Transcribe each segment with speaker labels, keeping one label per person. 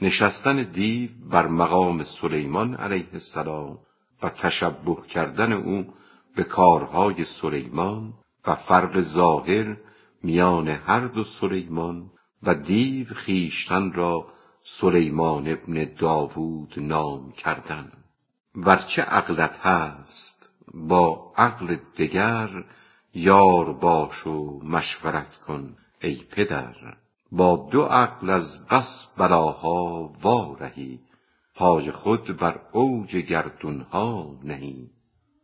Speaker 1: نشستن دیو بر مقام سلیمان علیه السلام و تشبه کردن او به کارهای سلیمان و فرق ظاهر میان هر دو سلیمان و دیو خیشتن را سلیمان ابن داوود نام کردن. ورچه عقلت هست با عقل دگر یار باش و مشورت کن ای پدر. با دو عقل از بس بلاها وارهی پای خود بر اوج گردونها نهی.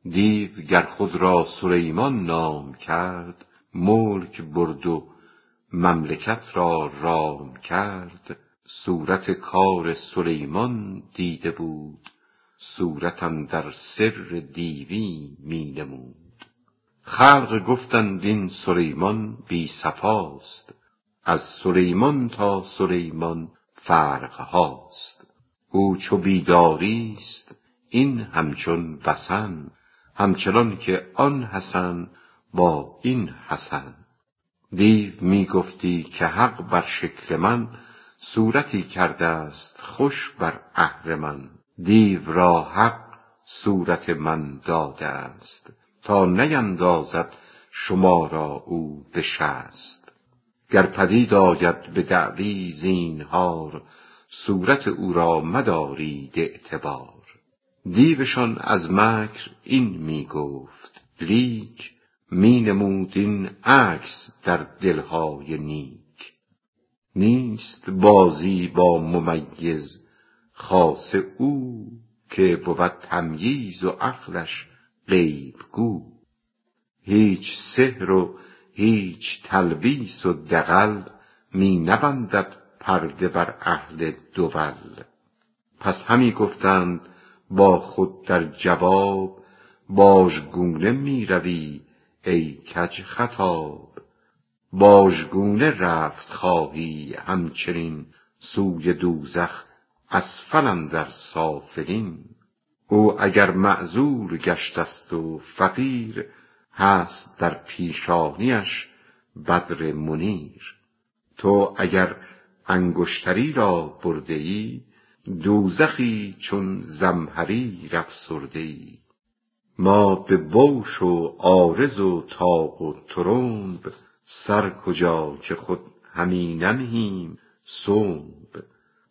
Speaker 1: دیو گر خود را سلیمان نام کرد ملک برد و مملکت را رام کرد. صورت کار سلیمان دیده بود صورت اندر سر دیوی می نمود. خلق گفتند این سلیمان بی صفاست از سلیمان تا سلیمان فرق هاست. او چو بیداریست این همچون وثن همچنان که آن حسن با این حسن. دیو می گفتی که حق بر شکل من صورتی کرده است خوش بر اهرمن دیو را حق صورت من داده است تا نیندازد شما را او به شست گر پدید آید به دعوی زینهار صورت او را مدارید اعتبار. دیوشان از مکر این می گفت لیک می نمود این عکس در دلهای نیک. نیست بازی با ممیز خاصه او که بود تمییز و عقلش غیب گو هیچ سحر و هیچ تلبیس و دغل می نبندد پرده بر اهل دول. پس همی گفتند با خود در جواب باژگونه می روی ای کج خطاب. باژگونه رفت خواهی همچنین سوی دوزخ اسفل اندر سافلین. او اگر معزول گشته ست و فقیر هست در پیشانیش بدر منیر. تو اگر انگشتری را برده ای دوزخی چون زمهریر افسرده ای ما به بوش و عارض و طاق و طرنب سر کجا که خود همی ننهیم سنب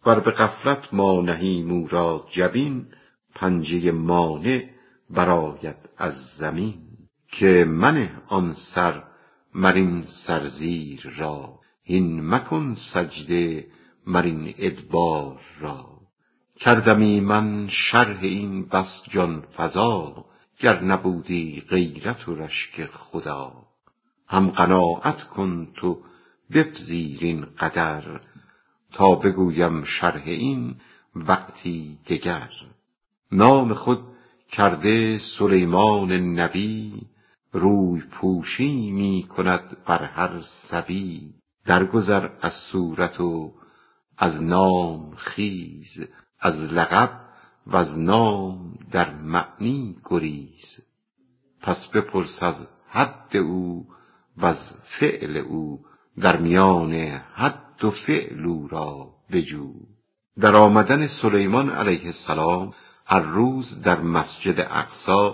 Speaker 1: ور به غفلت ما نهیم او را جبین پنجه مانع برآید از زمین. که منه آن سر مر این سرزیر را. هین مکن سجده مر این ادبار را. کردمی من شرح این بس جان فزا گر نبودی غیرت و رشک خدا. هم قناعت کن تو بپذیر این قدر تا بگویم شرح این وقتی دگر. نام خود کرده سلیمان نبی روی پوشی می کند بر هر سبی. درگذر از صورت و از نام خیز از لقب وز نام در معنی گریز. پس بپرس از حد او وز فعل او در میان حد و فعل او را بجو. در آمدن سلیمان علیه السلام هر روز در مسجد اقصی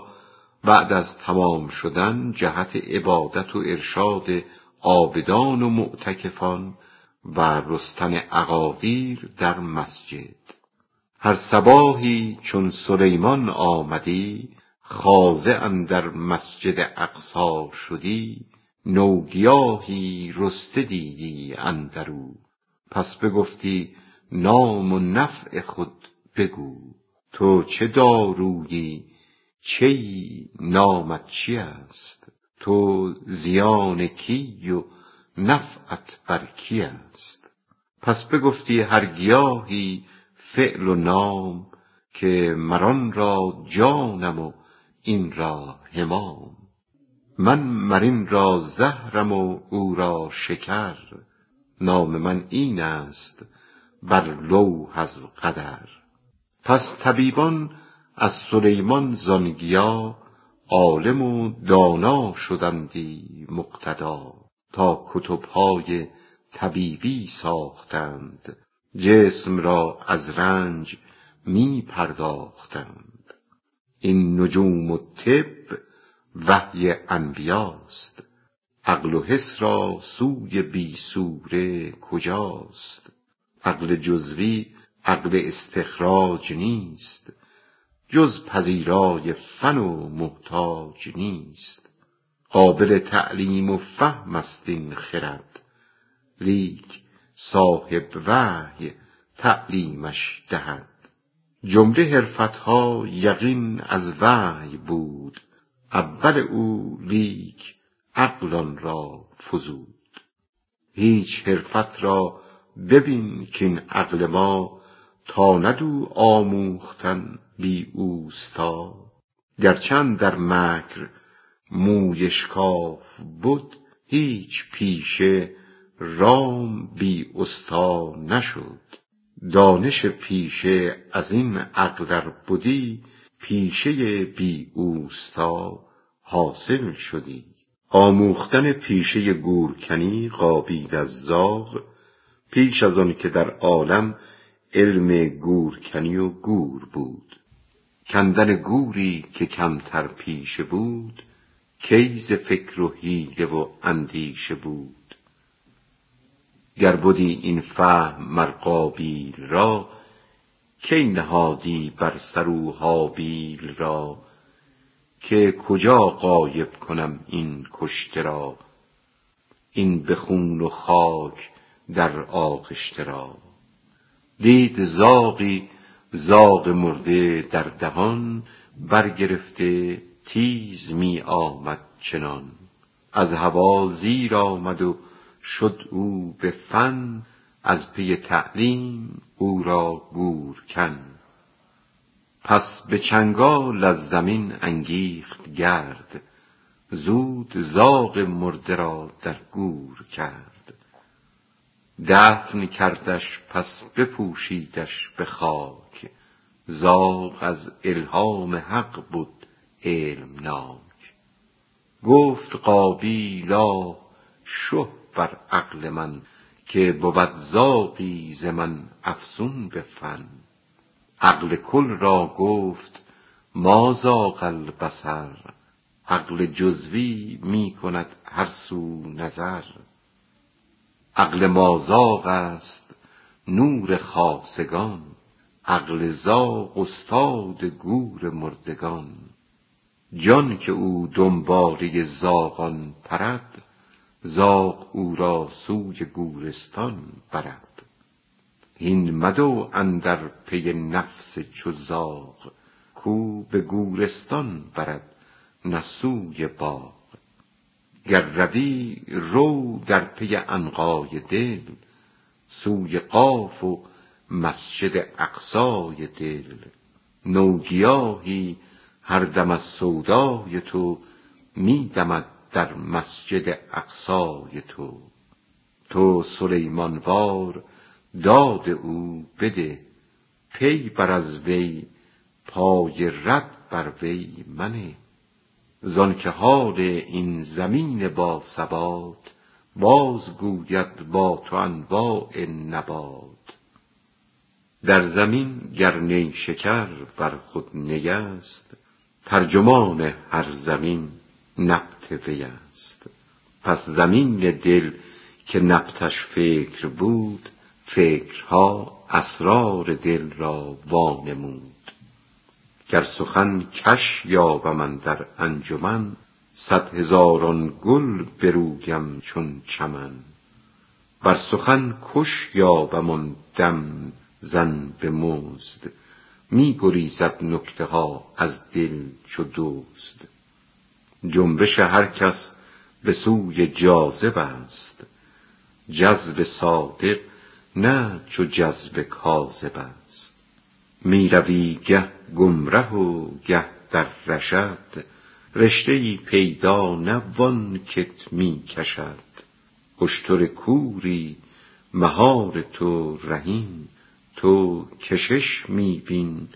Speaker 1: بعد از تمام شدن جهت عبادت و ارشاد عابدان و معتکفان و رستن عقاقیر در مسجد. هر صباحی چون سلیمان آمدی خاضع اندر مسجد اقصی شدی نوگیاهی رسته دیدی اندر او پس بگفتی نام و نفع خود بگو. تو چه دارویی؟ چیی نامت چی است؟ تو زیان کی و نفعت بر کی است؟ پس بگفتی هر گیاهی فعل و نام که مر آن را جانم و این را همام من مر این را زهرم و او را شکر. نام من این است بر لوح از قدر. پس طبیبان از سلیمان زان گیا عالم و دانا شدندی مقتدا تا کتب های طبیبی ساختند. جسم را از رنج می پرداختند این نجوم و طب وحی انبیاست. عقل و حس را سوی بی صوره کجاست؟ عقل جزوی عقل استخراج نیست. جز پذیرای فن و محتاج نیست. قابل تعلیم و فهم است این خرد. لیک صاحب وحی تعلیمش دهد. جمله حرفتها یقین از وحی بود. اول او لیک عقل را فزود. هیچ حرفت را ببین کاین عقل ما تاند او آموختن بی اوستا. گرچه اندر مکر موی اشکاف بد هیچ پیشه رام بی استا نشد. دانش پیشه از این عقل ار بدی پیشه بی اوستا حاصل شدی. آموختن پیشه گورکنی قابیل از زاغ پیش از آن که در عالم علم گورکنی و گور بود. کندن گوری که کمتر پیشه بود کی ز فکر و حیله و اندیشه بود. گر بدی این فهم مر قابیل را کی نهادی بر سر او هابیل را؟ که کجا غایب کنم این کشته را؟ این به خون و خاک در آغشته را. دید زاغی زاغ مرده در دهان برگرفته تیز می آمد چنان. از هوا زیر آمد و شد او به فن از پی تعلیم او را گورکن پس به چنگال از زمین انگیخت گرد زود زاغ مرده را در گور کرد. دفن کردش پس بپوشیدش به خاک. زاغ از الهام حق بد علمناک گفت قابیل آه شه بر عقل من که بود زاغی ز من افزون به فن. عقل کل را گفت ما زاغ البصر. عقل جزوی می کند هر سو نظر. عقل مازاغ است نور خاصگان عقل زاغ استاد گور مردگان. جان که او دنباله زاغان پرد زاغ او را سوی گورستان برد. هین مدو اندر پی نفس چو زاغ کو به گورستان برد نه سوی باغ. گر روی رو در پی عنقای دل سوی قاف و مسجد اقصای دل. نوگیاهی هر دم از سودای تو می دمد در مسجد اقصای تو. تو سلیمان وار داد او بده پی بر از وی پای رد بر وی منه. زان که حال این زمین باثبات باز گوید با تو انواع نبات. در زمین گر نیشکر بر خود نی است ترجمان هر زمین نبت وی است. پس زمین دل که نبتش فکر بود فکرها اسرار دل را وانمود. گر سخن کش یابم اندر انجمن صد هزاران گل برویم چون چمن. ور سخن کش یابم آن دم زن به مزد می گریزد نکته ها از دل چو دزد. جنبش هر کس به سوی جاذب است جذب صادق نه چو جذب کاذب است. می روی گه گمره و گه در رشد رشته ای پیدا نه وان کت می کشد اشتر کوری مهار تو رهین تو کشش می بین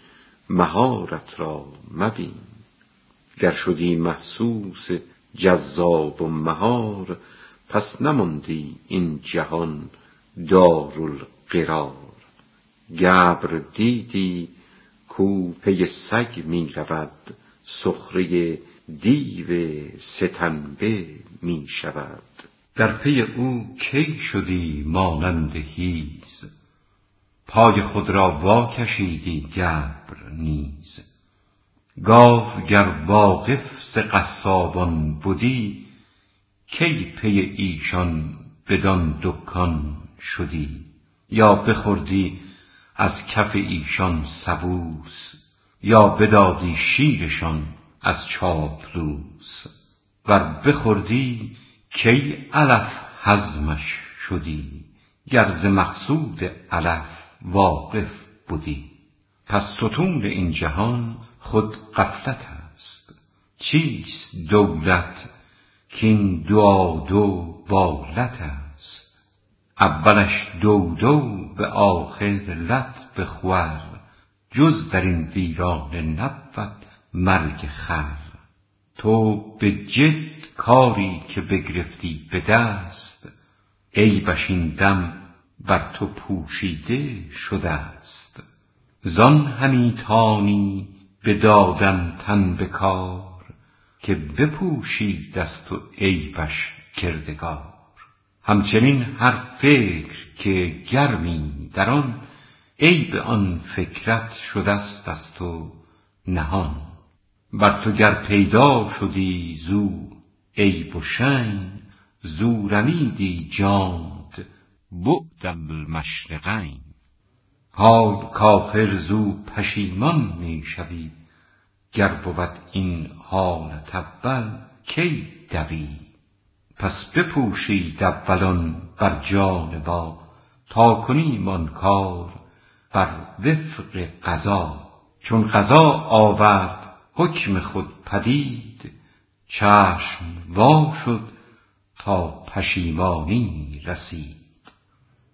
Speaker 1: مهارت را مبین. گر شدی محسوس جذاب و مهار پس نماندی این جهان دارالقرار. گبر دیدی کو پی سگ می رود سخره دیو ستنبه می شود. در پی او کی شدی مانند هیز؟ پای خود را واکشیدی گبر نیز. گاو گر واقف ز قصابان بدی کی پی ایشان بدان دکان شدی؟ یا بخوردی از کف ایشان سبوس یا بدادی شیرشان از چاپلوس. ور بخوردی کی علف هضمش شدی گر ز مقصود علف واقف بدی پس ستون این جهان خود غفلت است. چیست دولت کین دوآدو بالت است اولش دودو به آخر لت بخور. جز در این ویرانه نبود مرگ خر. تو به جد کاری که بگرفتی به دست. عیبش این دم بر تو پوشیده شده است. زان همی تانی بدادن تن به کار که بپوشیده ست و عیبش کردگار. همچنین هر فکر که گرمی در آن عیب آن فکرت شده ست از تو نهان. بر تو گر پیدا شدی زو عیب و شین زو رمیدی جانت بعد المشرقین. حال کآخر زو پشیمان می شوی گر بود این حالت اول کی دوی؟ پس بپوشید اول آن بر جان ما تا کنیم آن کار بر وفق قضا. چون قضا آورد حکم خود پدید چشم وا شد تا پشیمانی رسید.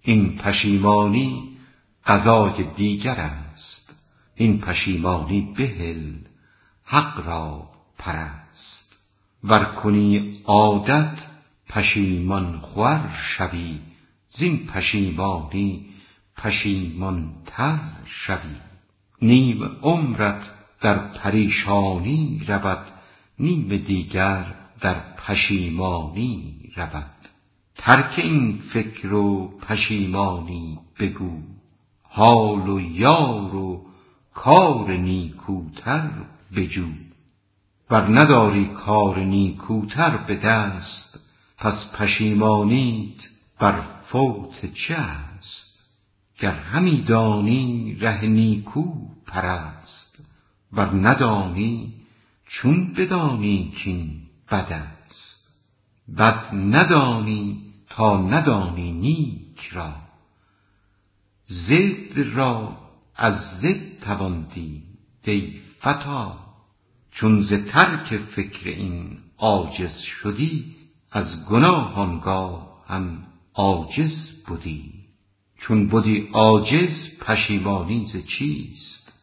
Speaker 1: این پشیمانی قضای دیگر است این پشیمانی بهل حق را پرست. ور کنی عادت پشیمان خور شوی زین پشیمانی پشیمان تر شوی. نیم عمرت در پریشانی رود نیم دیگر در پشیمانی رود. ترک این فکر و پشیمانی بگو حال و یار و کار نیکوتر بجو. ور نداری کار نیکوتر به دست پس پشیمانیت بر فوت چه است؟ گر همی دانی ره نیکو پرست ور ندانی چون بدانی کاین بد است. بد ندانی تا ندانی نیک را. ضد را از ضد توان دید ای فتی چون ز ترک فکر این عاجز شدی از گناه آنگاه هم عاجز بدی چون بدی عاجز پشیمانی ز چیست؟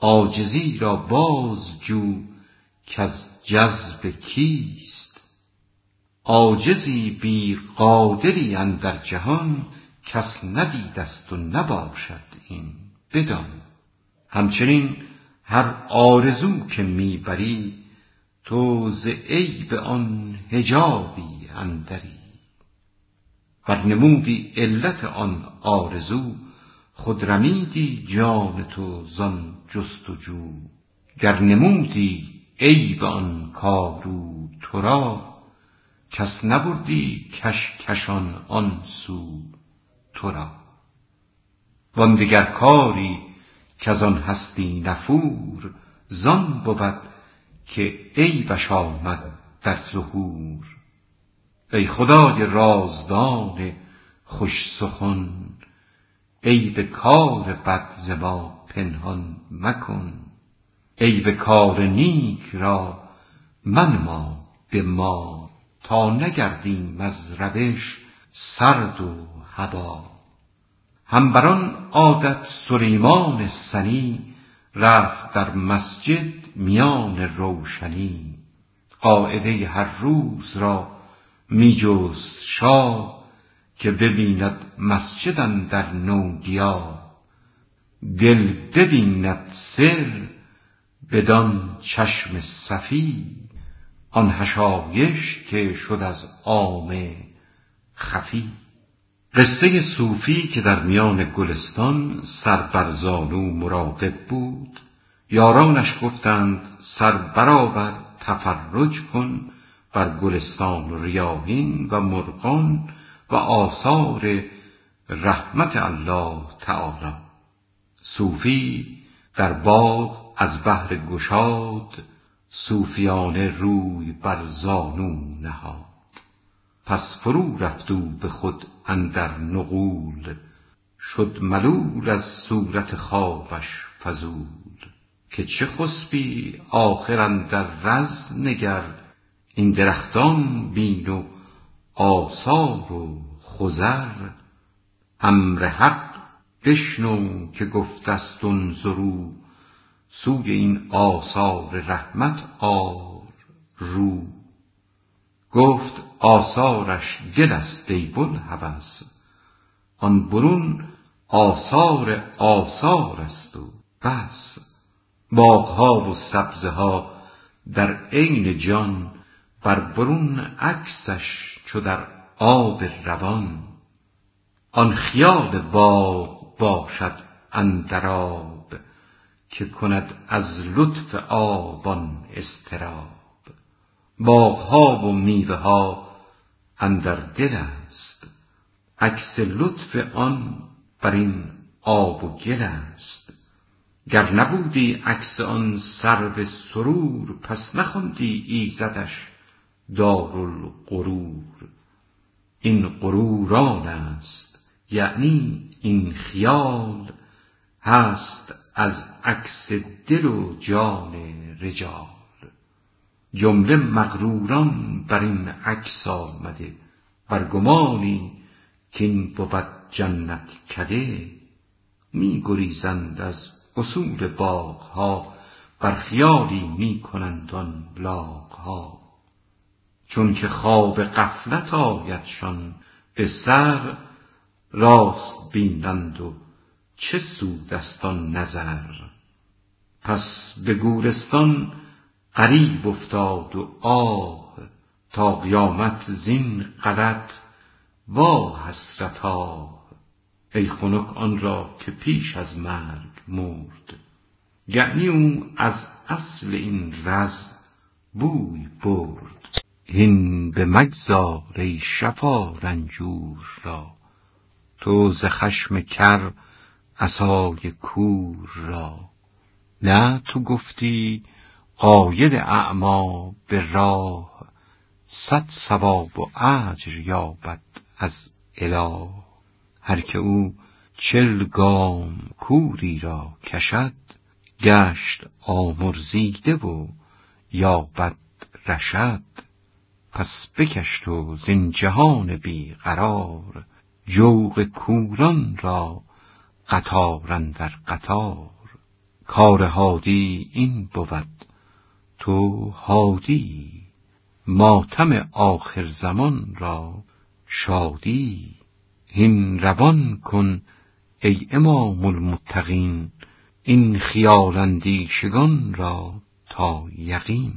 Speaker 1: عاجزی را باز جو کز جذب کیست؟ عاجزی بی قادری اندر جهان کس ندیده ست و نباشد این بدان. همچنین هر آرزو که می بری تو ز عیب آن حجابی اندری. ور نمودی علت آن آرزو خود رمیدی جان تو زان جست و جو. گر نمودی عیب آن کارو تو را کس نبردی کش کشان آن سو تو را. وان دگر کاری کز آن هستی نفور زان بود که عیبش آمد در ظهور ای خدای رازدان خوش سخن عیب کار بد ز ما پنهان مکن عیب کار نیک را منما به ما تا نگردیم از روش سرد و هبا هم بر آن عادت سلیمان سنی رفت در مسجد میان روشنی قاعده هر روز را می جست شاه که ببیند مسجد اندر نوگیا دل ببیند سر بدان چشم صفی آن حشایش که شد از عام خفی. قصه صوفی که در میان گلستان سر بر زانو مراقب بود یارانش گفتند سر برآور تفرج کن بر گلستان ریاحین و مرغان و آثار رحمت الله تعالی. صوفی در باغ از بهر گشاد صوفیانه روی بر زانو نهاد. پس فرو رفت او به خود اندر نغول شد ملول از صورت خوابش فزول که چه خسبی آخر اندر رز نگر این درختان بین و آثار و خضر. امر حق بشنو که گفتست انظروا سوی این آثار رحمت آر رو. گفت آثارش گل است ای بوالهوس. آن برون آثار آثار است و بس. باغها و سبزه ها در عین جان بر برون عکسش چو در آب روان. آن خیال باغ باشد اندر آب که کند از لطف آب آن اضطراب. باغها و میوه ها اندر دل است. عکس لطف آن بر این آب و گل است. گر نبودی عکس آن سرو سرور پس نخواندی ایزدش دارالغرور. این غرور آن است یعنی این خیال هست از عکس دل و جان رجال. جمله مغروران بر این عکس آمده بر گمانی کاین بود جنت کده می گریزند از اصول باغها بر خیالی می کنند آن لاغها. چون که خواب غفلت آیدشان به سر راست بینند و چه سود است آن نظر؟ پس به گورستان غریو افتاد و آه تا قیامت زین غلط وا حسرتا ای خنک آن را که پیش از مرگ مرد. یعنی او از اصل این رز بوی برد. هین به مگذار ای شفا رنجور را تو ز خشم کر عصای کور را. نه تو گفتی قاید اعمی به راه صد ثواب و اجر یابد از اله. هر که او چل گام کوری را کشد گشت آمرزیده و یابد رشد. پس بکش تو زین جهان بی قرار جوق کوران را قطار اندر قطار. کار هادی این بود تو هادی ماتم آخر زمان را شادی. هین روان کن ای امام المتقین این خیال اندیشگان را تا یقین.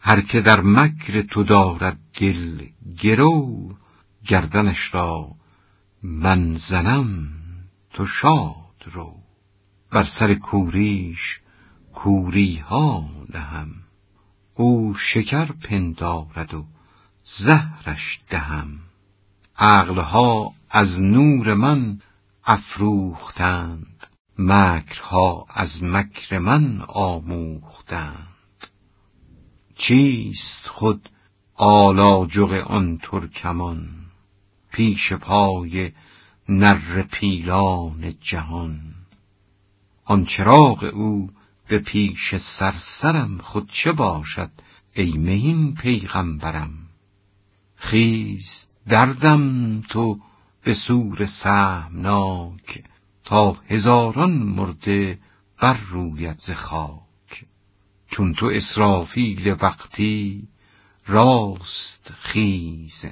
Speaker 1: هر که در مکر تو دارد دل گرو گردنش را من زنم تو شاد رو. بر سر کوریش کوری ها نهم او شکر پندارد و زهرش دهم. عقلها از نور من افروختند مکرها از مکر من آموختند. چیست خود آلاجق آن ترکمان؟ پیش پای نره پیلان جهان. آن چراغ او به پیش صرصرم خود چه باشد ای مهین پیغامبرم خیز دردم تو به صور سهمناک تا هزاران مرده بر رویت ز خاک. چون تو اسرافیل وقتی راست خیز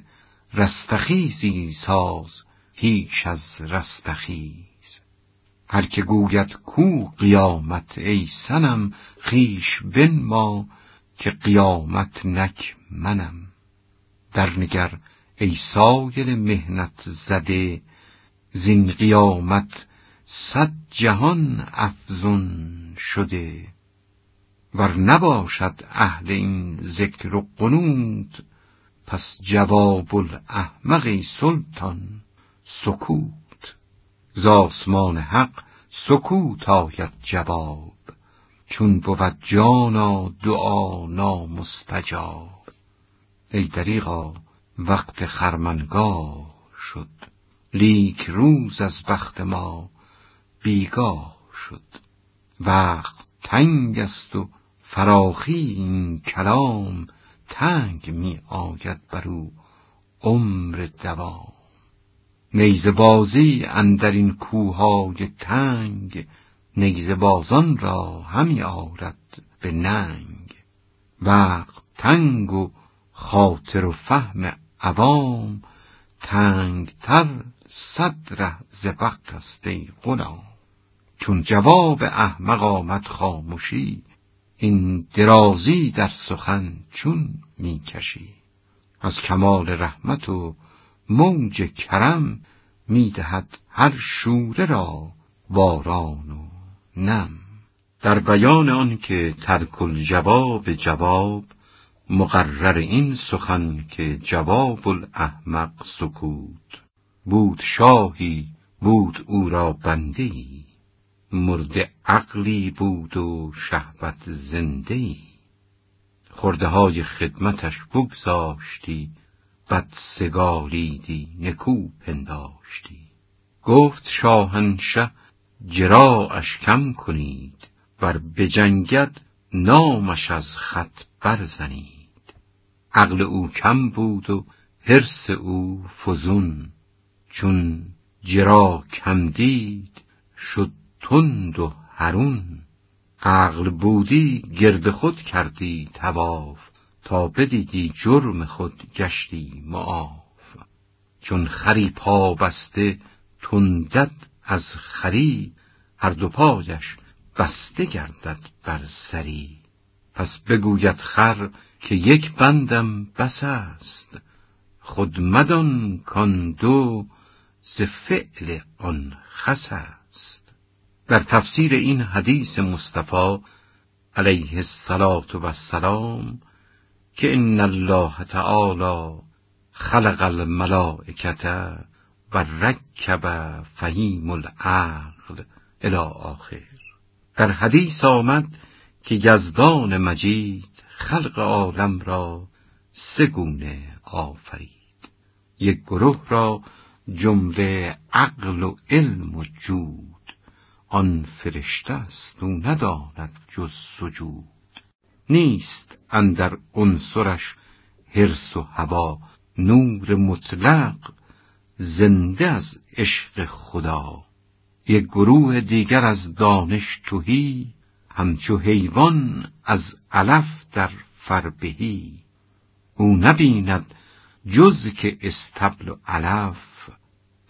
Speaker 1: رستخیزی ساز پیش از رستخیز. هر که گوید کو قیامت ای سنم خیش ما که قیامت نک منم. درنگر ای سایل مهنت زده زین قیامت صد جهان افزون شده. ور نباشد اهل این ذکر و قنود پس جواب الاحمق سلطان سکوت. ز آسمان حق سکوت آید جواب چون بود جانا دعا نامستجاب. ای دریغا وقت خرمنگاه شد لیک روز از بخت ما بیگاه شد. وقت تنگ است و فراخی این کلام تنگ می آید بر او عمر دوام. نیزه بازی اندر این کوههای تنگ نیزه بازان را همی آرد به ننگ. وقت تنگ و خاطر و فهم عوام تنگتر صد ره ز وقت است ای غلام. چون جواب احمق آمد خاموشی این درازی در سخن چون می‌کشی از کمال رحمت و موج کرم می‌دهد هر شوره را باران و نم. در بیان آن که ترک الجواب جواب مقرر این سخن که جواب الاحمق سکوت. بود شاهی بود او را بنده ای مرده عقلی بود و شهوت زنده ای خورده های خدمتش بگذاشتی بد سگالیدی نکو پنداشتی. گفت شاهنشه جراعش کم کنید ور بجنگد نامش از خط برزنید. عقل او کم بود و حرس او فزون. چون جرا کم دید شد تند و هرون عقل بودی گرد خود کردی تواف تا بدیدی جرم خود گشتی معاف. چون خری پا بسته تندد از خری. هر دو پایش بسته گردد بر سری. پس بگوید خر که یک بندم بس است. خود مدان کان دو ز فعل آن خس است. در تفسیر این حدیث مصطفی علیه الصلاة و السلام که ان الله تعالی خلق الملائکت و رکب فهیم العقل الى آخر در حدیث آمد که یزدان مجید خلق عالم را سه گونه آفرید. یک گروه را جمله عقل و علم و جود. آن فرشته است او نداند جز سجود. نیست اندر عنصرش حرس و هوا. نور مطلق زنده از عشق خدا. یک گروه دیگر از دانش توهی همچو حیوان از علف در فربهی. او نبیند جز که استبل و علف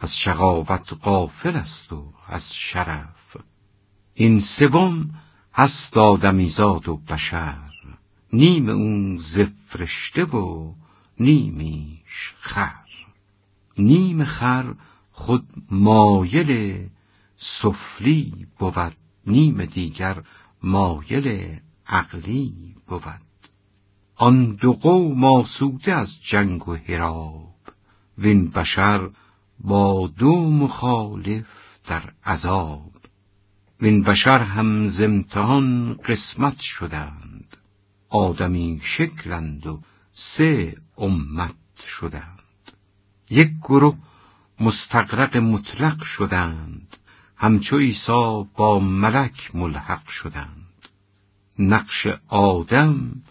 Speaker 1: از شقاوت غافل است و از شرف. این سوم هست آدمیزاد و بشر. نیم اون زفرشته و نیمیش خر. نیم خر خود مایل سفلی بود نیم دیگر مایل عقلی بود. آن دو قوم آسوده از جنگ و هراب وین بشر با دو مخالف در عذاب. وین بشر هم زمتحان قسمت شدند آدمی شکلند و سه امت شدند. یک گروه مستقرق مطلق شدند. همچو عیسی با ملک ملحق شدند. نقش آدم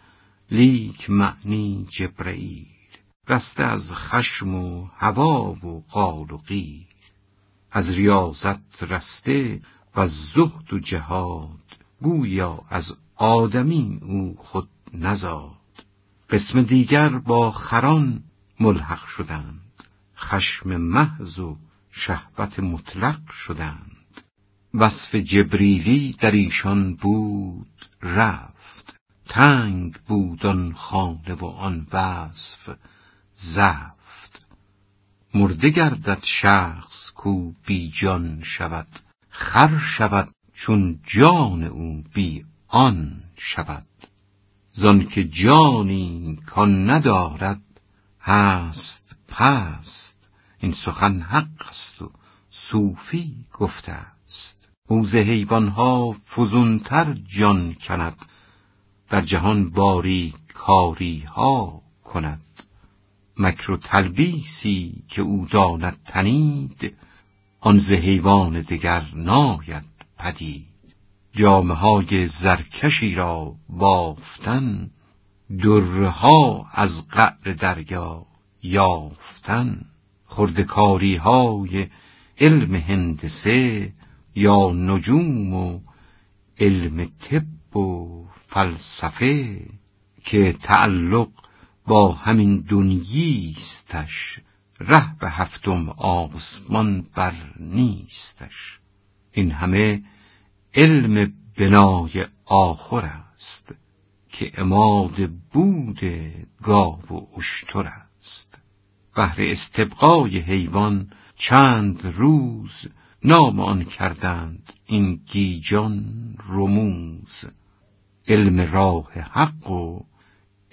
Speaker 1: لیک معنی جبرئیل. رسته از خشم و هوا و قال و قیل. از ریاضت رسته و زهد و جهاد گویا از آدمی او خود نزاد. قسم دیگر با خران ملحق شدند. خشم محض و شهوت مطلق شدند. وصف جبریلی در ایشان بود رفت. تنگ بود آن خانه و آن وصف زفت. مرده گردد شخص کو بی جان شود خر شود چون جان او بی آن شود. زان که جانی کان ندارد هست پست. این سخن حق است و صوفی گفته است. او ز حیوانها فزونتر جان کند در جهان باری کاری ها کند. مکر و تلبیسی که او داند تنید آن ز حیوان دگر ناید پدید. جامه های زرکشی را بافتن درها از قعر دریا یافتن. خردکاری های علم هندسه یا نجوم و علم طب و فلسفه که تعلق با همین دنییستش ره به هفتم آسمان بر نیستش. این همه علم بنای آخر است که اماد بود گاو و اشتر است. بهر استبقای حیوان چند روز نام آن کردند این گیجان رموز. علم راه حق و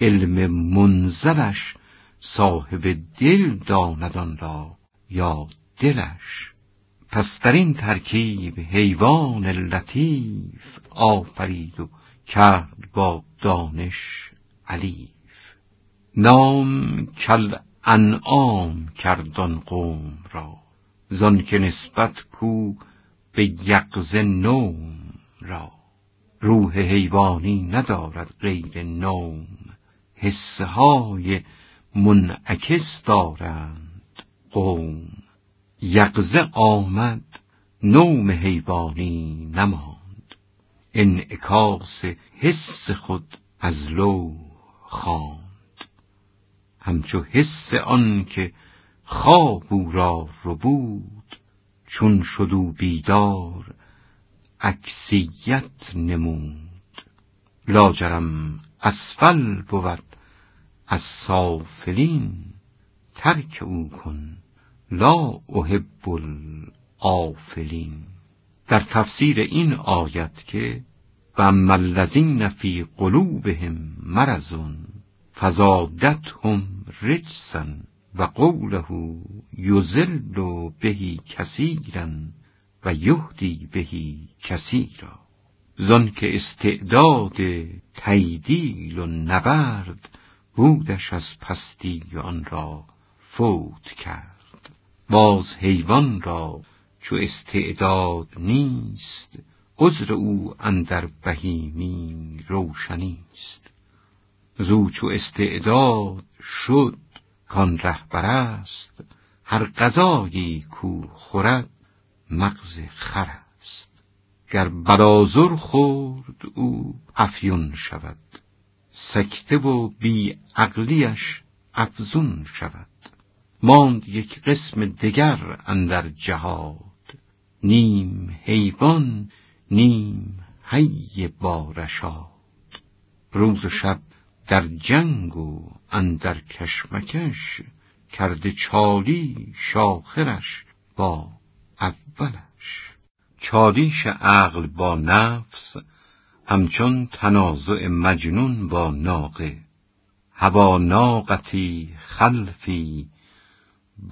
Speaker 1: علم منزلش صاحب دل داند را یا دلش. پس در این ترکیب حیوان لطیف آفرید و کرد با دانش علیف. نام کل انعام کردان قوم را زان که نسبت کو به یقز نوم را. روح حیوانی ندارد غیر نوم حسه های منعکس دارند قوم. یقزه آمد نوم حیوانی نماند. انعکاس حس خود از لو خواند. همچو حس آن که خواب او را ربود چون شد او بیدار عکسیت نمود. لاجرم اسفل بود از سافلین ترک او کن. لا احب الافلین در تفسیر این آیت که و الذین فی قلوبهم مرضون فزادتهم رجسا و قوله یزل بهی کثیرا و یهدی بهی کثیرا. زن که استعداد تیدیل و نبرد بودش از پستی آن را فوت کرد. باز حیوان را چو استعداد نیست عذر او اندر بهیمی روشنیست زو چو استعداد شد کان رهبر است هر غذایی کو خورد مغز خر است. گر برازر خورد او افیون شود سکته و بی عقلیش افزون شود. ماند یک قسم دگر اندر جهاد. نیم حیوان نیم حی بارشاد. روز و شب در جنگ و اندر کشمکش کرده چالی شاخرش با اولش. چالیش عقل با نفس همچون تنازع مجنون با ناقه. هوا ناقتی خلفی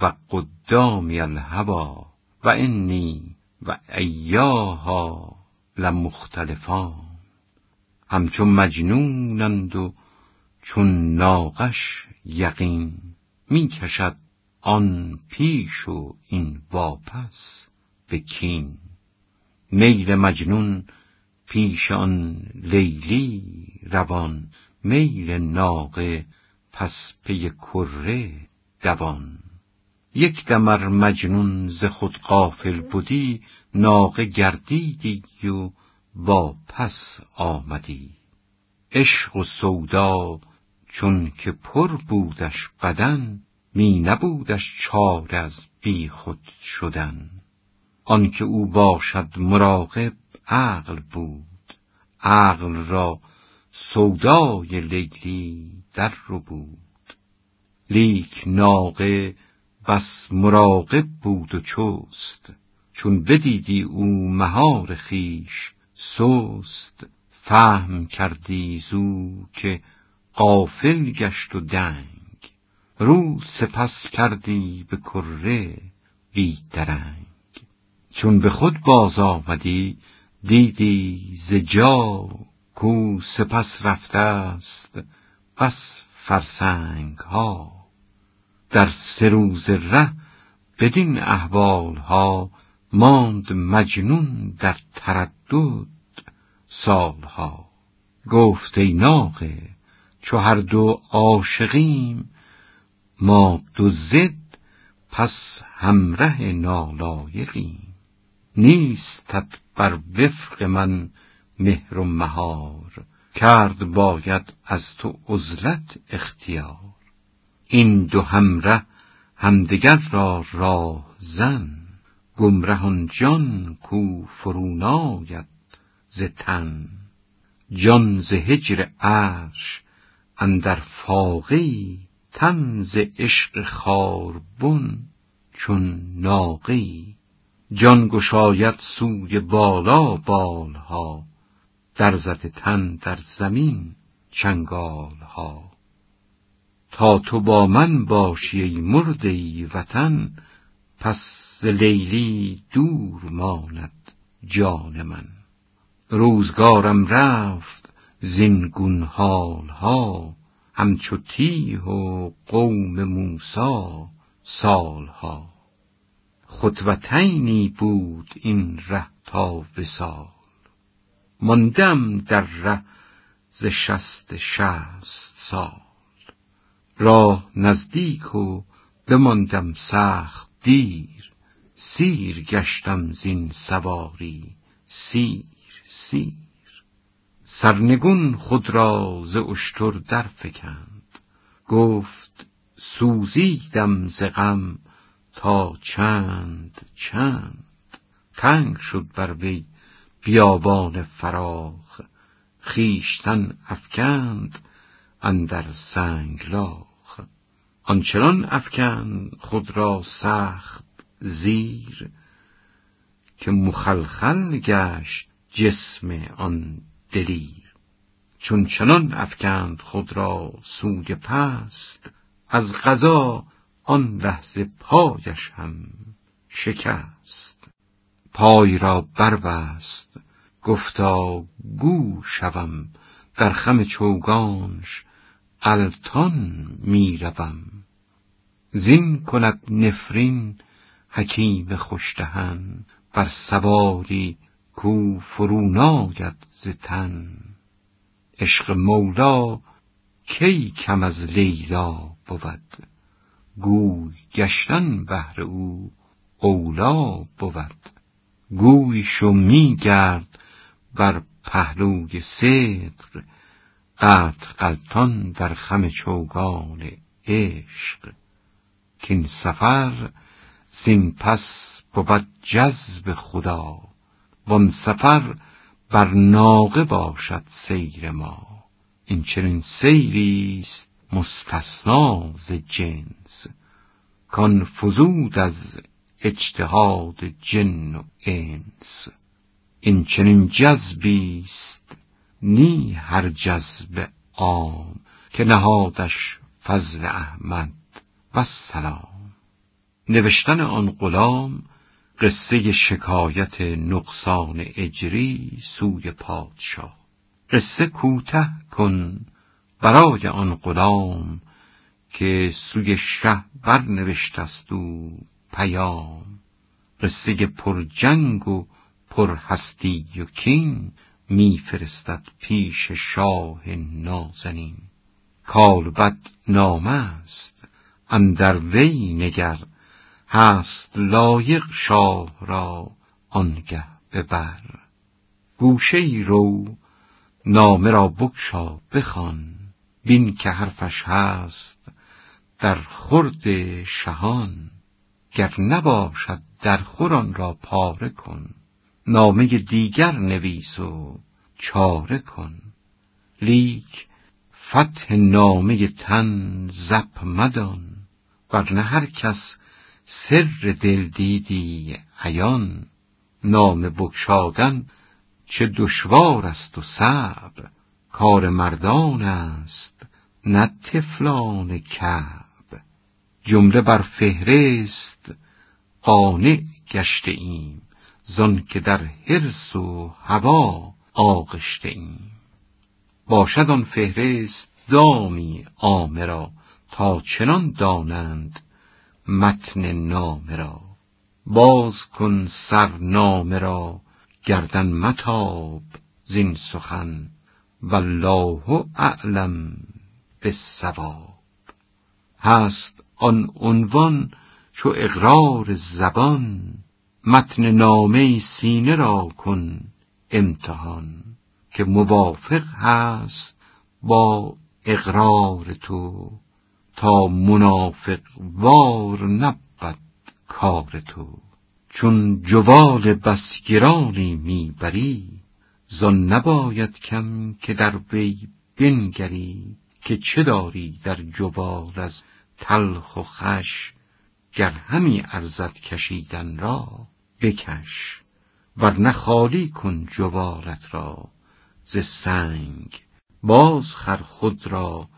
Speaker 1: و قدامی الهوا و انی و ایاها لمختلفان. همچون مجنونند و چون ناقش یقین می کشد آن پیش و این واپس به کین. میل مجنون پیش آن لیلی روان میل ناقه پس پی کره دوان. یک دمر مجنون ز خود قافل بودی ناقه گردیدی و با پس آمدی. عشق و سودا چون که پر بودش بدن می نبودش چار از بی خود شدن. آنکه او باشد مراقب عقل بود عقل را سودای لیلی در رو بود. لیک ناقه بس مراقب بود و چست. چون بدیدی او مهار خیش سست. فهم کردی زو که قافل گشت و دنگ. رو سپس کردی به کره بی درنگ چون به خود باز آمدی دیدی ز جا کو سپس رفته است. بس فرسنگ ها در سه روز ره بدین احوال ها ماند مجنون در تردد سالها. گفت ای ناقه چو هر دو عاشقیم ما دو زد پس همره نالایقیم. نیستت بر وفق من مهر و مهار کرد باید از تو عزلت اختیار. این دو همره همدگر را راه زن گمرهان جان کو فروناید ز تن. جان ز هجر عرش اندر فاقی تن ز عشق خاربن چون ناقی. جان گشاید سوی بالا بالها در زت تن در زمین چنگالها. تا تو با من باشی ای مرده وطن پس لیلی دور ماند جان من. روزگارم رفت زین گون حالها همچو تیه و قوم موسی سالها. خطوتینی بود این ره تا وصال. ماندم در ره ز شست شصت سال. راه نزدیک و بماندم سخت دیر. سیر گشتم زین سواری سیر سیر. سرنگون خود را ز اشتر درفکند. گفت سوزیدم ز غم تا چند چند. تنگ شد بر وی بیابان فراخ. خیشتن افکند اندر سنگلاخ آنچنان افکند خود را سخت زیر که مخلخل گشت جسم آن دلیر. چون چنان افکند خود را سوی پست از غذا آن لحظه پایش هم شکست. پای را بربست گفتا گو شوم در خم چوگانش غلطان می روم زین کند نفرین حکیم خوشدهن بر سواری کو فروناید ز تن. عشق مولا کی کم از لیلا بود؟ گوی گشتن بهر او اولا بود. گوی شو می گرد بر پهلوی صدق قطع غلطان در خم چوگان عشق. کین سفر زین پس بود جذب خدا. وان سفر بر ناقه باشد سیر ما. این چنین سیری است مستثنا ز جنس. کان فزود از اجتهاد جن و انس. این چنین جذبی است نی هر جذب عام که نهادش فضل احمد و سلام. نوشتن آن غلام قصه شکایت نقصان اجری سوی پادشاه. قصه کوته کن برای آن غلام که سوی شه برنوشت است او پیام. قصه پر جنگ و پر هستی و کین میفرستد پیش شاه نازنین. کالبد نامه است اندر وی نگر. هست لایق شاه را آنگه ببر. گوشه ای رو نامه را بگشا بخوان. بین که حرفش هست در خرد شهان. گر نباشد در خوران را پاره کن. نامه دیگر نویس و چاره کن. لیک فتح نامه تن زپ مدان ورنه هر کس سر دل دیدی عیان. نام بگشادن چه دشوار است و صعب کار مردان است نه طفلان کعب. جمله بر فهرست قانع گشته ایم زان که در حرس و هوا آغشته ایم باشد آن فهرست دامی را تا چنان دانند متن نامه را. باز کن سر نامه را گردن متاب زین سخن والله اعلم بالصواب. هست آن عنوان چو اقرار زبان متن نامه سینه را کن امتحان که موافق هست با اقرار تو. تا منافق وار نبود کار تو. چون جوال بسگرانی می‌بری زان نباید کم که در وی بنگری که چه داری در جوال از تلخ و خش گر همی ارزد کشیدن را. بکش ورنه خالی کن جوالت را ز سنگ. باز خر خود را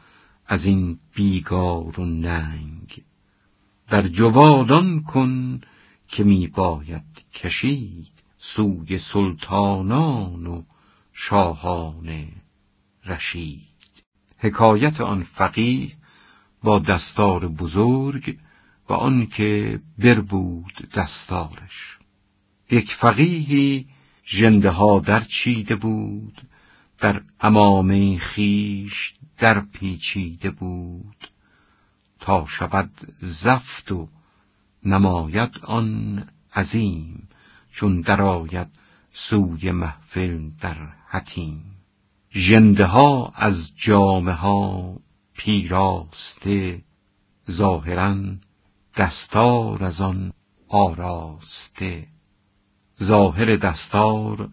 Speaker 1: از این بیگار و ننگ. در جوالان کن که می باید کشید سوی سلطانان و شاهان رشید. حکایت آن فقیه با دستار بزرگ و آن که بربود دستارش. یک فقیهی ژنده ها در چیده بود در امامه خیش در پیچیده بود. تا شود زفت و نماید آن عظیم چون درآید سوی محفل در حتیم. ژنده ها از جامه ها پیراسته ظاهرا دستار از آن آراسته. ظاهر دستار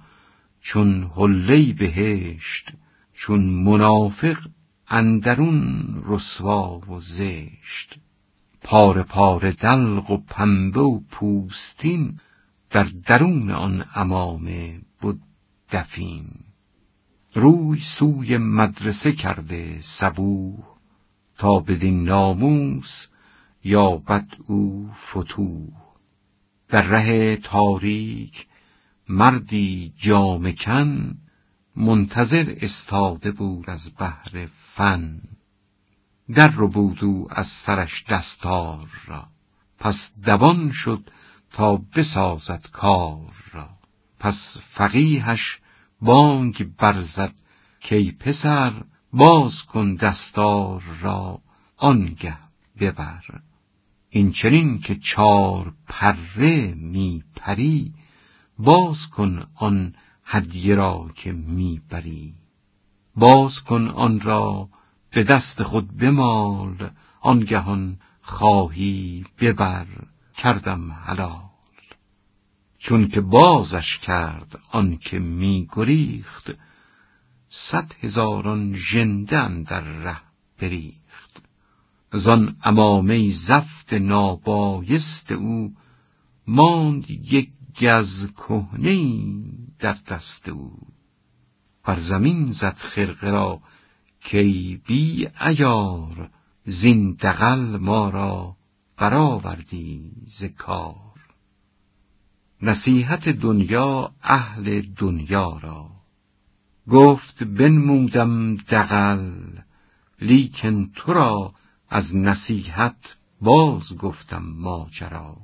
Speaker 1: چون حله بهشت چون منافق اندرون رسوا و زشت. پاره پاره دلق و پنبه و پوستین در درون آن امامه بود دفین روی سوی مدرسه کرده صبوح تا بدین ناموس یابد او فتوح. در ره تاریک مردی جامکن منتظر استاده بود از بهر فن. در رو بود او از سرش دستار را پس دوان شد تا بسازد کار را. پس فقیهش بانگ برزد کی پسر باز کن دستار را آنگه ببر. این چنین که چار پره می پری باز کن آن هدیه را که می‌بری. باز کن آن را به دست خود بمال آنگهان خواهی ببر کردم حلال. چون که بازش کرد آن که می گریخت صد هزاران ژنده در ره بریخت. زان امامه زفت نابایست او ماند یک گز کهنه در دست او. بر زمین زد خرقه را کی بی عیار زین دغل ما را برآوردی ز کار. نصیحت دنیا اهل دنیا را. گفت بنمودم دغل لیکن تو را از نصیحت باز گفتم ماجرا.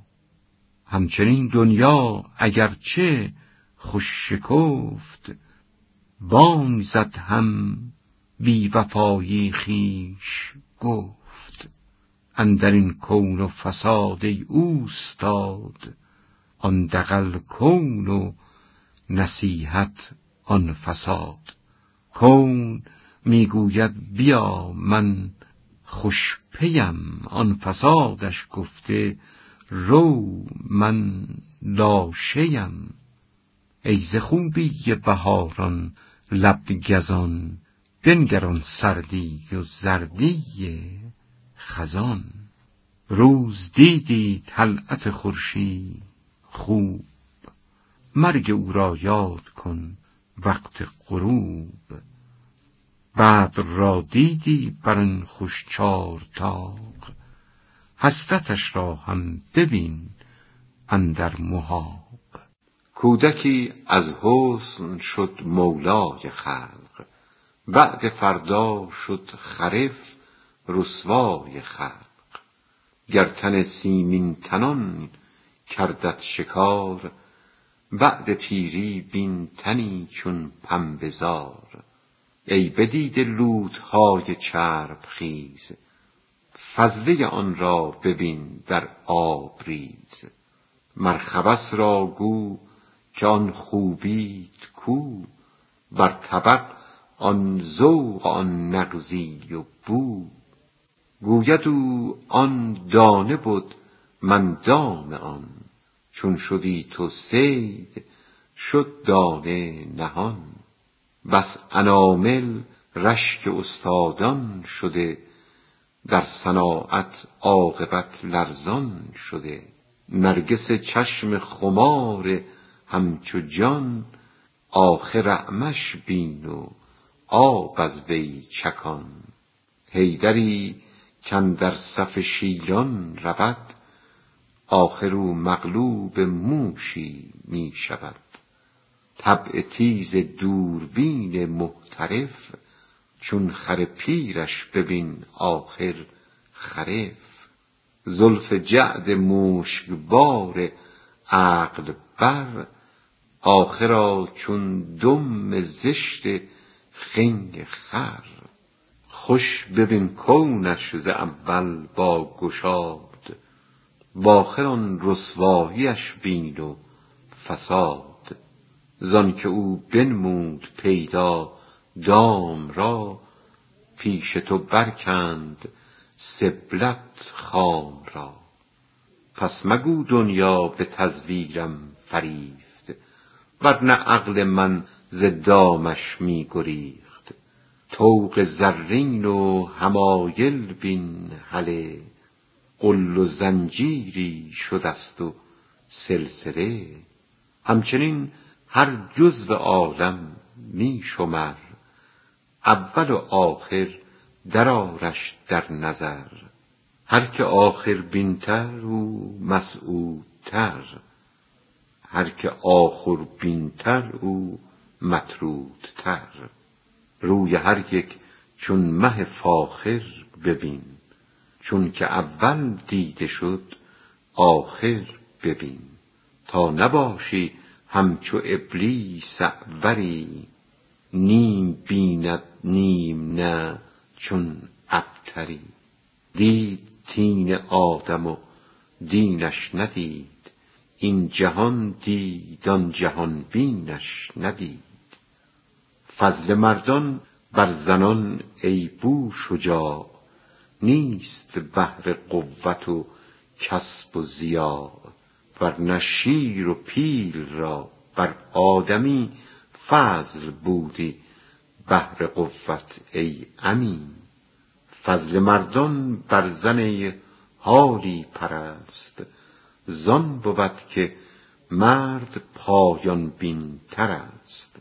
Speaker 1: همچنین دنیا اگرچه خوش شکفت بانگ زد هم بی وفایی خیش گفت. اندر این کون و فساد ای اوستاد آن دقل کون و نصیحت آن فساد. کون می‌گوید بیا من خوش پیم. آن فسادش گفته رو من لاشیم ای ز خوبی بهاران لب گزان بنگران سردی و زردی خزان. روز دیدی طلعت خورشید خوب. مرگ او را یاد کن وقت غروب. بدر را دیدی بر آن خوش چار طاق. حسرتش را هم ببین اندر محاق. کودکی از حسن شد مولای خلق. بعد فردا شد خرف رسوای خلق. گر تن سیمین تنان کردت شکار بعد پیری بین تنی چون پنبه زار ای بدیده لوتهای چرب خیز فضله آن را ببین در آب ریز. مر خبث را گو که آن خوبیت کو بر طبق آن ذوق آن نغزی و بو. گوید او آن دانه بد من دام آن چون شدی تو صید شد دانه نهان. بس انامل رشک استادان شده در صناعت عاقبت لرزان شده. نرگس چشم خمار همچو جان آخر اعمش بین و آب از وی چکان. حیدری کاندر صف شیران رود آخر او مغلوب موشی می شود. طبع تیز دوربین محترف چون خر پیرش ببین آخر خرف. زلف جعد مشکبار عقل بر آخر چون دم زشت خنگ خر. خوش ببین کونش ز اول با گشاد و آخر آن رسواییش بین و فساد. زانک او بنمود پیدا دام را پیش تو برکند سبلت خام را. پس مگو دنیا به تزویرم فریفت ور نه عقل من ز دامش می گریخت. طوق زرین و حمایل بین هله غل و زنجیری شدست و سلسله. همچنین هر جزو عالم می شمر اول و آخر در آرش در نظر. هر که آخر بین تر او مسعودتر. هر که آخر بین تر او مطرودتر. روی هر یک چون مه فاخر ببین چونک اول دیده شد آخر ببین. تا نباشی همچو ابلیس اعوری نیم بیند نیم نه چون ابتری. دید طین آدم و دینش ندید این جهان دید آن جهان بینش ندید. فضل مردان بر زنان ای بوشجاع نیست بهر قوت و کسب و ضیاع نه شیر و پیل را بر آدمی فضل بودی بهر قوت ای امین. فضل مردان بر زن حالی پرست زان بود که مرد پایان بین ترست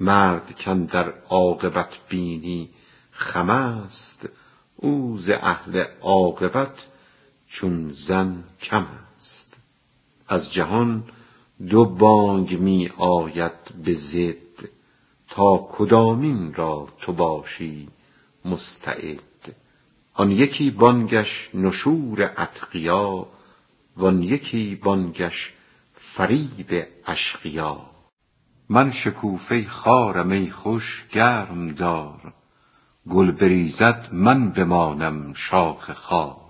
Speaker 1: مرد کاندر عاقبت بینی خم است او ز اهل عاقبت چون زن کم است. از جهان دو بانگ می آید به ضد تا کدامین را تو باشی مستعد؟ آن یکی بانگش نشور اتقیا وان یکی بانگش فریب اشقیا. من شکوفه خارم ای خوش گرم دار گل بریزد من بمانم شاخ خار.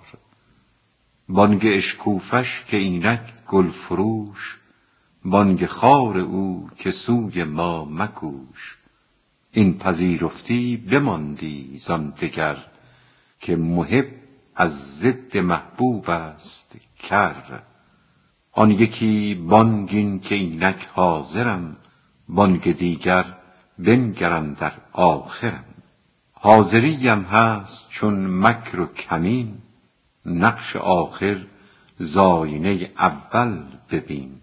Speaker 1: بانگ اشکوفش که اینک گل فروش بانگ خار او که سوی ما مکوش. این پذیرفتی بماندی زان دگر که محب از ضد محبوب است کر. آن یکی بانگین که اینک حاضرم بانگ دیگر بنگرم در آخرم. حاضریم هست چون مکر و کمین نقش آخر زاینه اول ببین.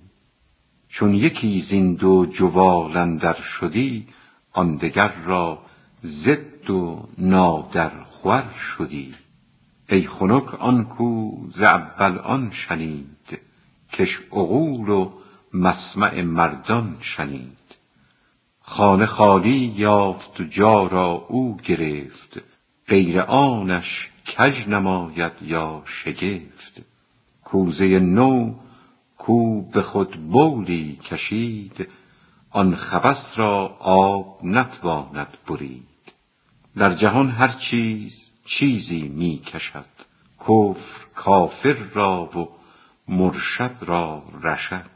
Speaker 1: چون یکی زین دو جوال اندر شدی آن دگر را ضد و نادرخور شدی. ای خنک آن کو ز اول آن شنید. کش عقول و مسمع مردان شنید. خانه خالی یافت جا را او گرفت. غیر آنش کژ نماید یا شگفت. کوزه نو کو به خود بولی کشید آن خبث را آب نتواند برید. در جهان هر چیز چیزی می کشد کفر کافر را و مرشد را رشد.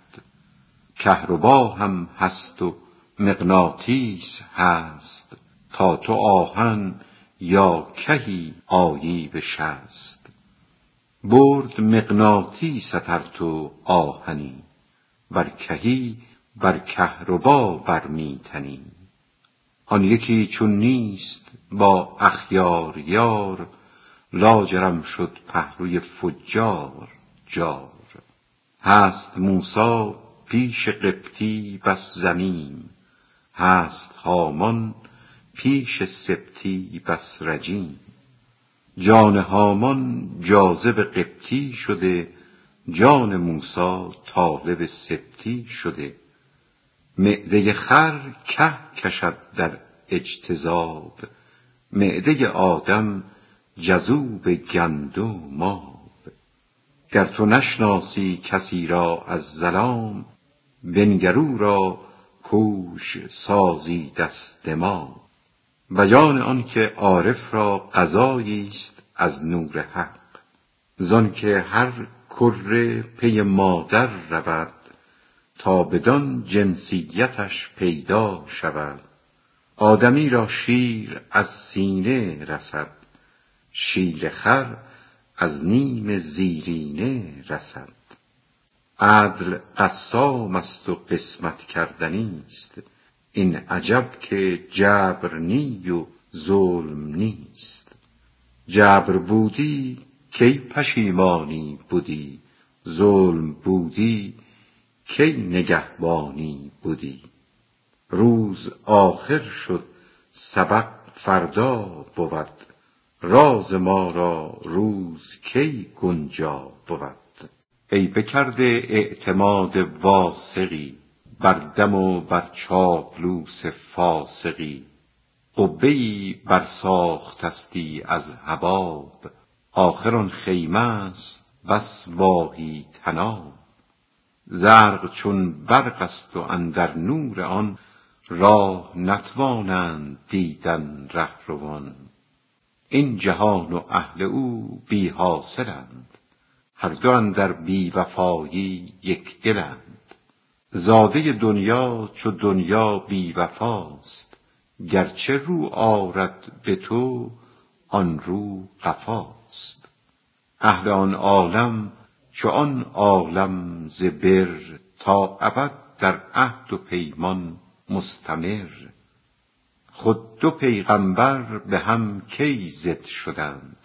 Speaker 1: کهربا هم هست و مغناطیس هست تا تو آهن یا کهی آیی به شست برد مغناطیست ار تو آهنی ور کهی بر کهربا بر می تنی آن یکی چون نیست با اخیار یار لاجرم شد پهلوی فجار جار. هست موسی پیش قبطی بس زمیم هست هامان پیش سبطی بس رجیم جان هامان جاذب قبطی شده جان موسی طالب سبطی شده. معده خر که کشد در اجتذاب معده آدم جذوب گندم آب. گر تو نشناسی کسی را از ظلام بنگر او را کوش سازی دست دماغ بیان آن که عارف را غذایی است از نور حق. زان که هر کره پی مادر رود تا بدان جنسیتش پیدا شود. آدمی را شیر از سینه رسد شیر خر از نیم زیرینه رسد. عدل قسام است و قسمت کردنی است. این عجب که جبر نی و ظلم نیست. جبر بودی کی پشیمانی بدی ظلم بودی کی نگهبانی بدی روز آخر شد سبق فردا بود راز ما را روز کی گنجا بود. ای بکرده اعتماد واثقی بر دم و بر چاپلوس فاسقی. قبه ای برساختستی از حباب. آخر آن خیمه است بس واهی طناب زرق چون برق است و اندر نور آن راه نتوانند دیدن رهروان. این جهان و اهل او بی حاصلند هر دو اندر بی وفایی یک دلند. زاده دنیا چو دنیا بی وفاست گرچه رو آرد به تو آن رو قفاست اهل آن عالم چو آن عالم ز بر تا ابد در عهد و پیمان مستمر. خود دو پیغمبر به هم کی ضد شدند؟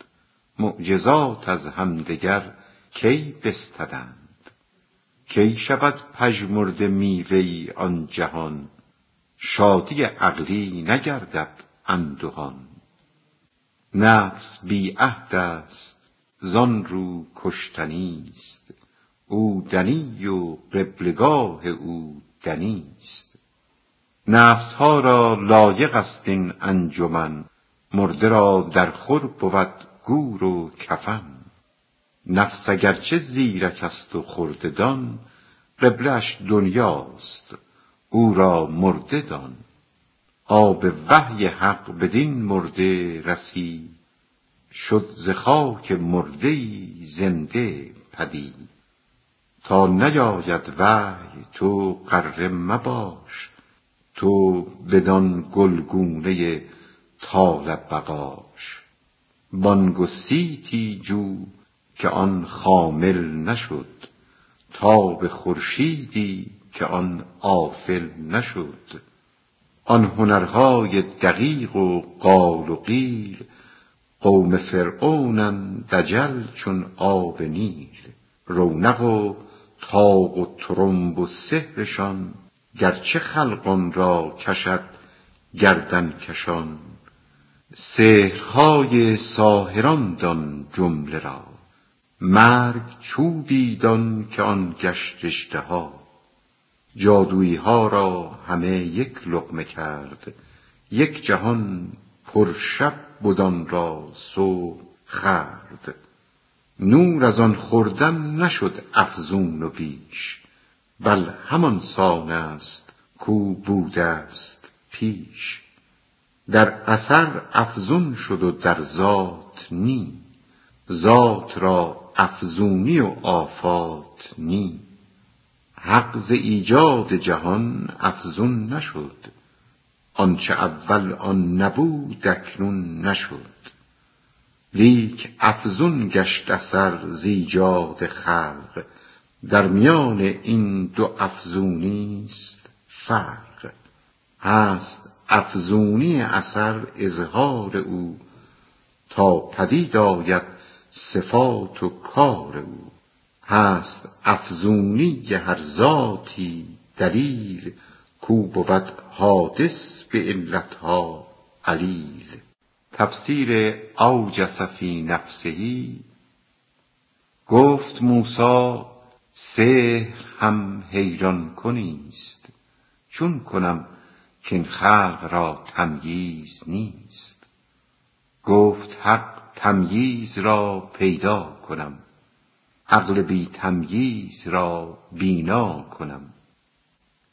Speaker 1: معجزات از همدگر کی بستدند؟ کی شود پژمرده میوه آن جهان؟ شادی عقلی نگردد اندهان نفس بی عهد است زان رو کشتنی است. او دنی و قبله او دنی است. نفس ها را لایق است این انجمن مرده را در خور بود گور و کفن. نفس اگرچه زیرک است و خرده دان قبله اش دنیاست او را مرده دان. آب وحی حق بدین مرده رسید شد ز خاک مرده زنده پدید. تا نیاید وحی تو غره مباش تو بدان گلگونه طال بقاش. بانگ و صیتی جو که آن خامل نشد تاب خورشیدی که آن آفل نشد. آن هنرهای دقیق و قال و قیل قوم فرعونند دجل چون آب نیل. رونق و طاق و طرنب و سحرشان گرچه خلقان را کشد گردن کشان. سحرهای ساحران دان جمله را. مرگ چوبی دان که آن گشت اژدها جادوییها را همه یک لقمه کرد یک جهان پر شب بد آن را صبح خورد. نور از آن خوردن نشد افزون و بیش بل همان سان است کو بوده ست پیش. در اثر افزون شد و در ذات نی ذات را افزونی و آفات نی. حق ز ایجاد جهان افزون نشد. آنچه اول آن نبود اکنون نشد. لیک افزون گشت اثر ز ایجاد خلق. در میان این دو افزونیست فرق. هست افزونی اثر اظهار او. تا پدید آید صفات و کار او. هست افزونی هر ذاتی دلیل کو بود حادث به علتها علیل. تفسیر اوجس فی نفسه گفت موسی سحر هم حیران کنیست. چون کنم کاین خلق را تمییز نیست. گفت حق تمییز را پیدا کنم. عقل بی تمییز را بینا کنم.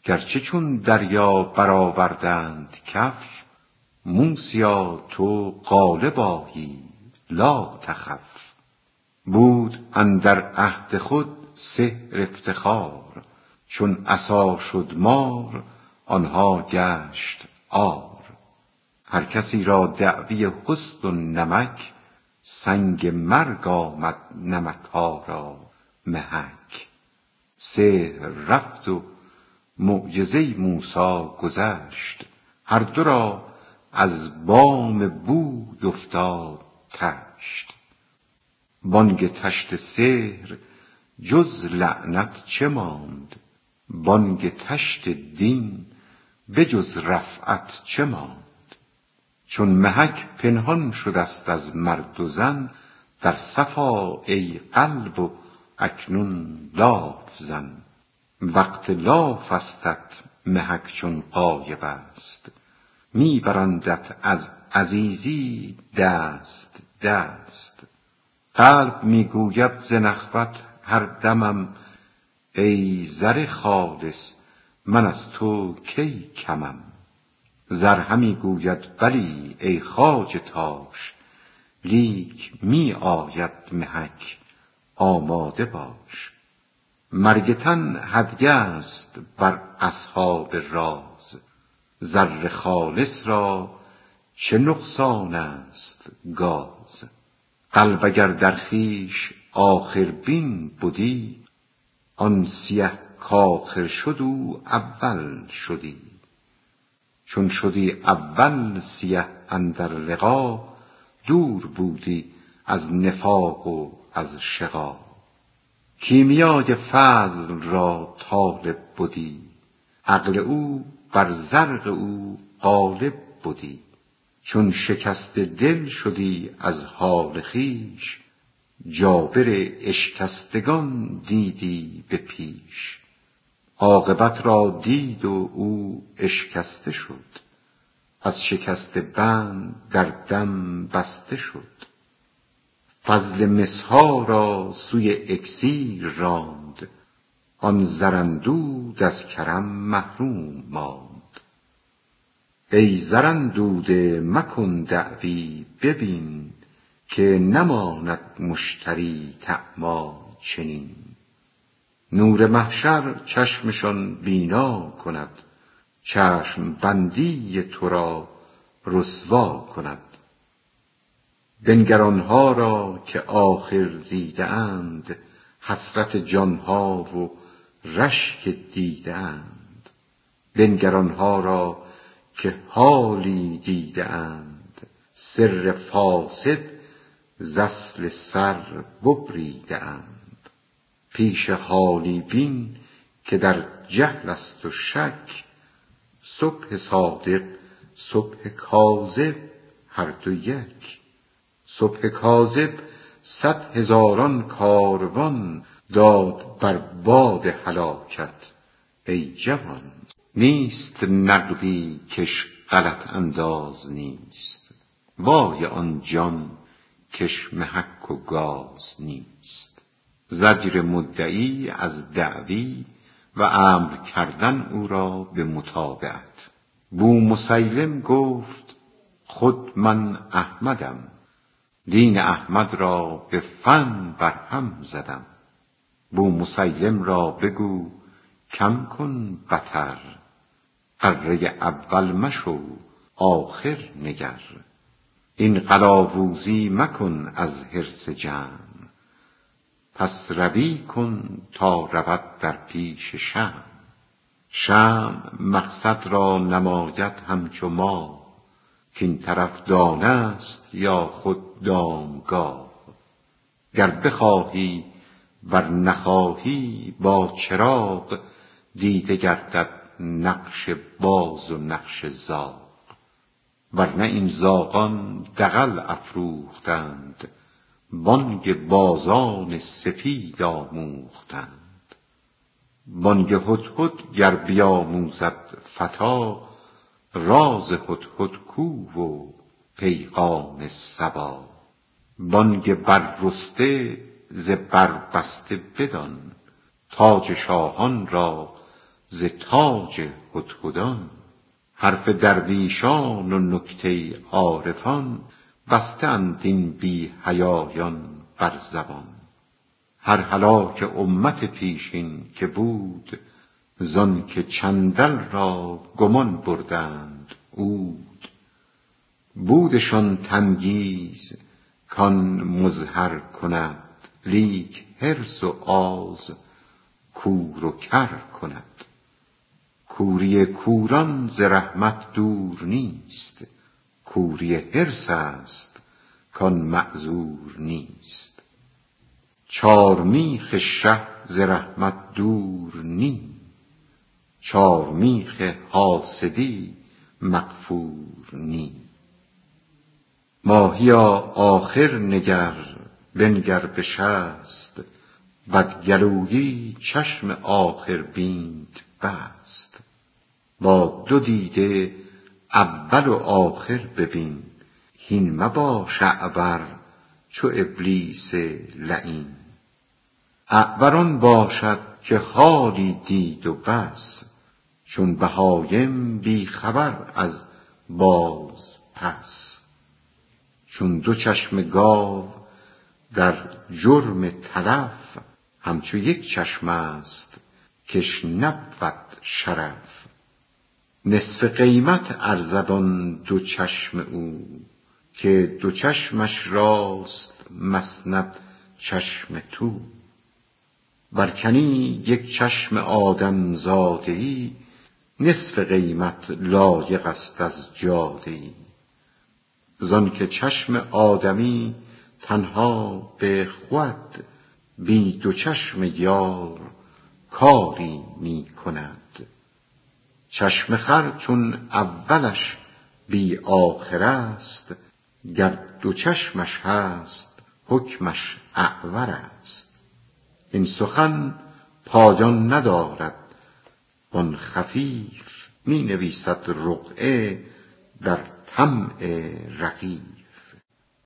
Speaker 1: گرچه چون دریا برآوردند کف موسیا تو غالب آیی لا تخف. بود اندر عهد خود سحر افتخار چون عصا شد مار آنها گشت عار. هر کسی را دعوی حسن و نمک سنگ مرگ آمد نمک ها را محک. سحر رفت و معجزه موسی گذشت. هر دو را از بام بود افتاد طشت بانگ طشت سحر جز لعنت چه ماند؟ بانگ طشت دین به جز رفعت چه ماند؟ چون محک پنهان شدست از مرد و زن در صفا ای قلب و اکنون لاف زن. وقت لافستت محک چون غایب است. می برندت از عزیزی دست دست. قلب می گوید ز نخوت هر دمم ای زر خالص من از تو کی کمم؟ زر همی گوید بلی ای خواجه تاش لیک می آید محک آماده باش. مرگ تن است بر اصحاب راز زر خالص را چه نقصان است گاز؟ قلب اگر در خویش آخربین بدی آن سیه کآخر شد او اول شدی. چون شدی اول سیه اندر لقا دور بودی از نفاق و از شقا. کیمیای فضل را طالب بدی عقل او بر زرق او غالب بدی. چون شکسته دل شدی از حال خویش جابر اشکستگان دیدی به پیش. عاقبت را دید و او اشکسته شد. از شکسته بند در دم بسته شد. فضل مس ها را سوی اکسیر راند. آن زراندود از کرم محروم ماند. ای زراندوده مکن دعوی ببین که نماند مشتری طعما چنین. نور محشر چشمشان بینا کند. چشم بندی تو را رسوا کند. بنگرانها را که آخر دیده اند حسرت جانها و رشک دیده اند بنگرانها را که حالی دیده سر فاسد ز اصل سر ببریده اند پیش حالی بین که در جهل است و شک صبح صادق صبح کاذب هر دو یک. صبح کاذب صد هزاران کاروان داد بر باد هلاکت ای جوان. نیست نقدی کش غلط انداز نیست وای آن جان کش محک و گاز نیست. زجر مدعی از دعوی و امر کردن او را به متابعت بومسیلم گفت خود من احمدم دین احمد را به فن برهم زدم. بومسیلم را بگو کم کن بطر غره اول مشو آخر نگر این قلاوزی مکن از حرص جمع پس روی کن تا رود در پیش شمع. شمع مقصد را نماید همچو ماه کاین طرف دانه است یا خود دامگاه. گر بخواهی ور نخواهی با چراغ دیده گردد نقش باز و نقش زاغ. ور نه این زاغان دغل افروختند. بانگ بازان سپید آموختند. بانگ هدهد گر بیاموزد فتی راز هدهد کو و پیغام صبا. بانگ بررسته ز بربسته بدان تاج شاهان را ز تاج هدهدان. حرف درویشان و نکته عارفان بسته اند این بی حیایان بر زبان. هر هلاک امت پیشین که بود زانک چندل را گمان بردند عود. بودشان تمییز کان مظهر کند لیک حرص و آز کور و کر کند. کوری کوران ز رحمت دور نیست. کوری حرص است کان معذور نیست. چارمیخ شه ز رحمت دور نی. چارمیخ حاسدی مغفور نی. ماهیا آخر نگر بنگر به شست بدگلویی چشم آخربینت بست. با دو دیده اول و آخر ببین هین مباش اعور چو ابلیس لعین. اعور آن باشد که حالی دید و بس چون بهایم بی خبر از باز پس. چون دو چشم گاو در جرم تلف همچو یک چشم است کش نبود شرف. نصف قیمت ارزد دو چشم او که دو چشمش راست مسند چشم تو. ور کنی یک چشم آدم زاده ای نصف قیمت لایق است از جاده ای زانک چشم آدمی تنها به خود بی دو چشم یار کاری می کند چشم خر چون اولش بی آخر است گر دو چشمش هست حکمش اعور است. این سخن پایان ندارد وان خفیف می نویسد رقعه در طمع رغیف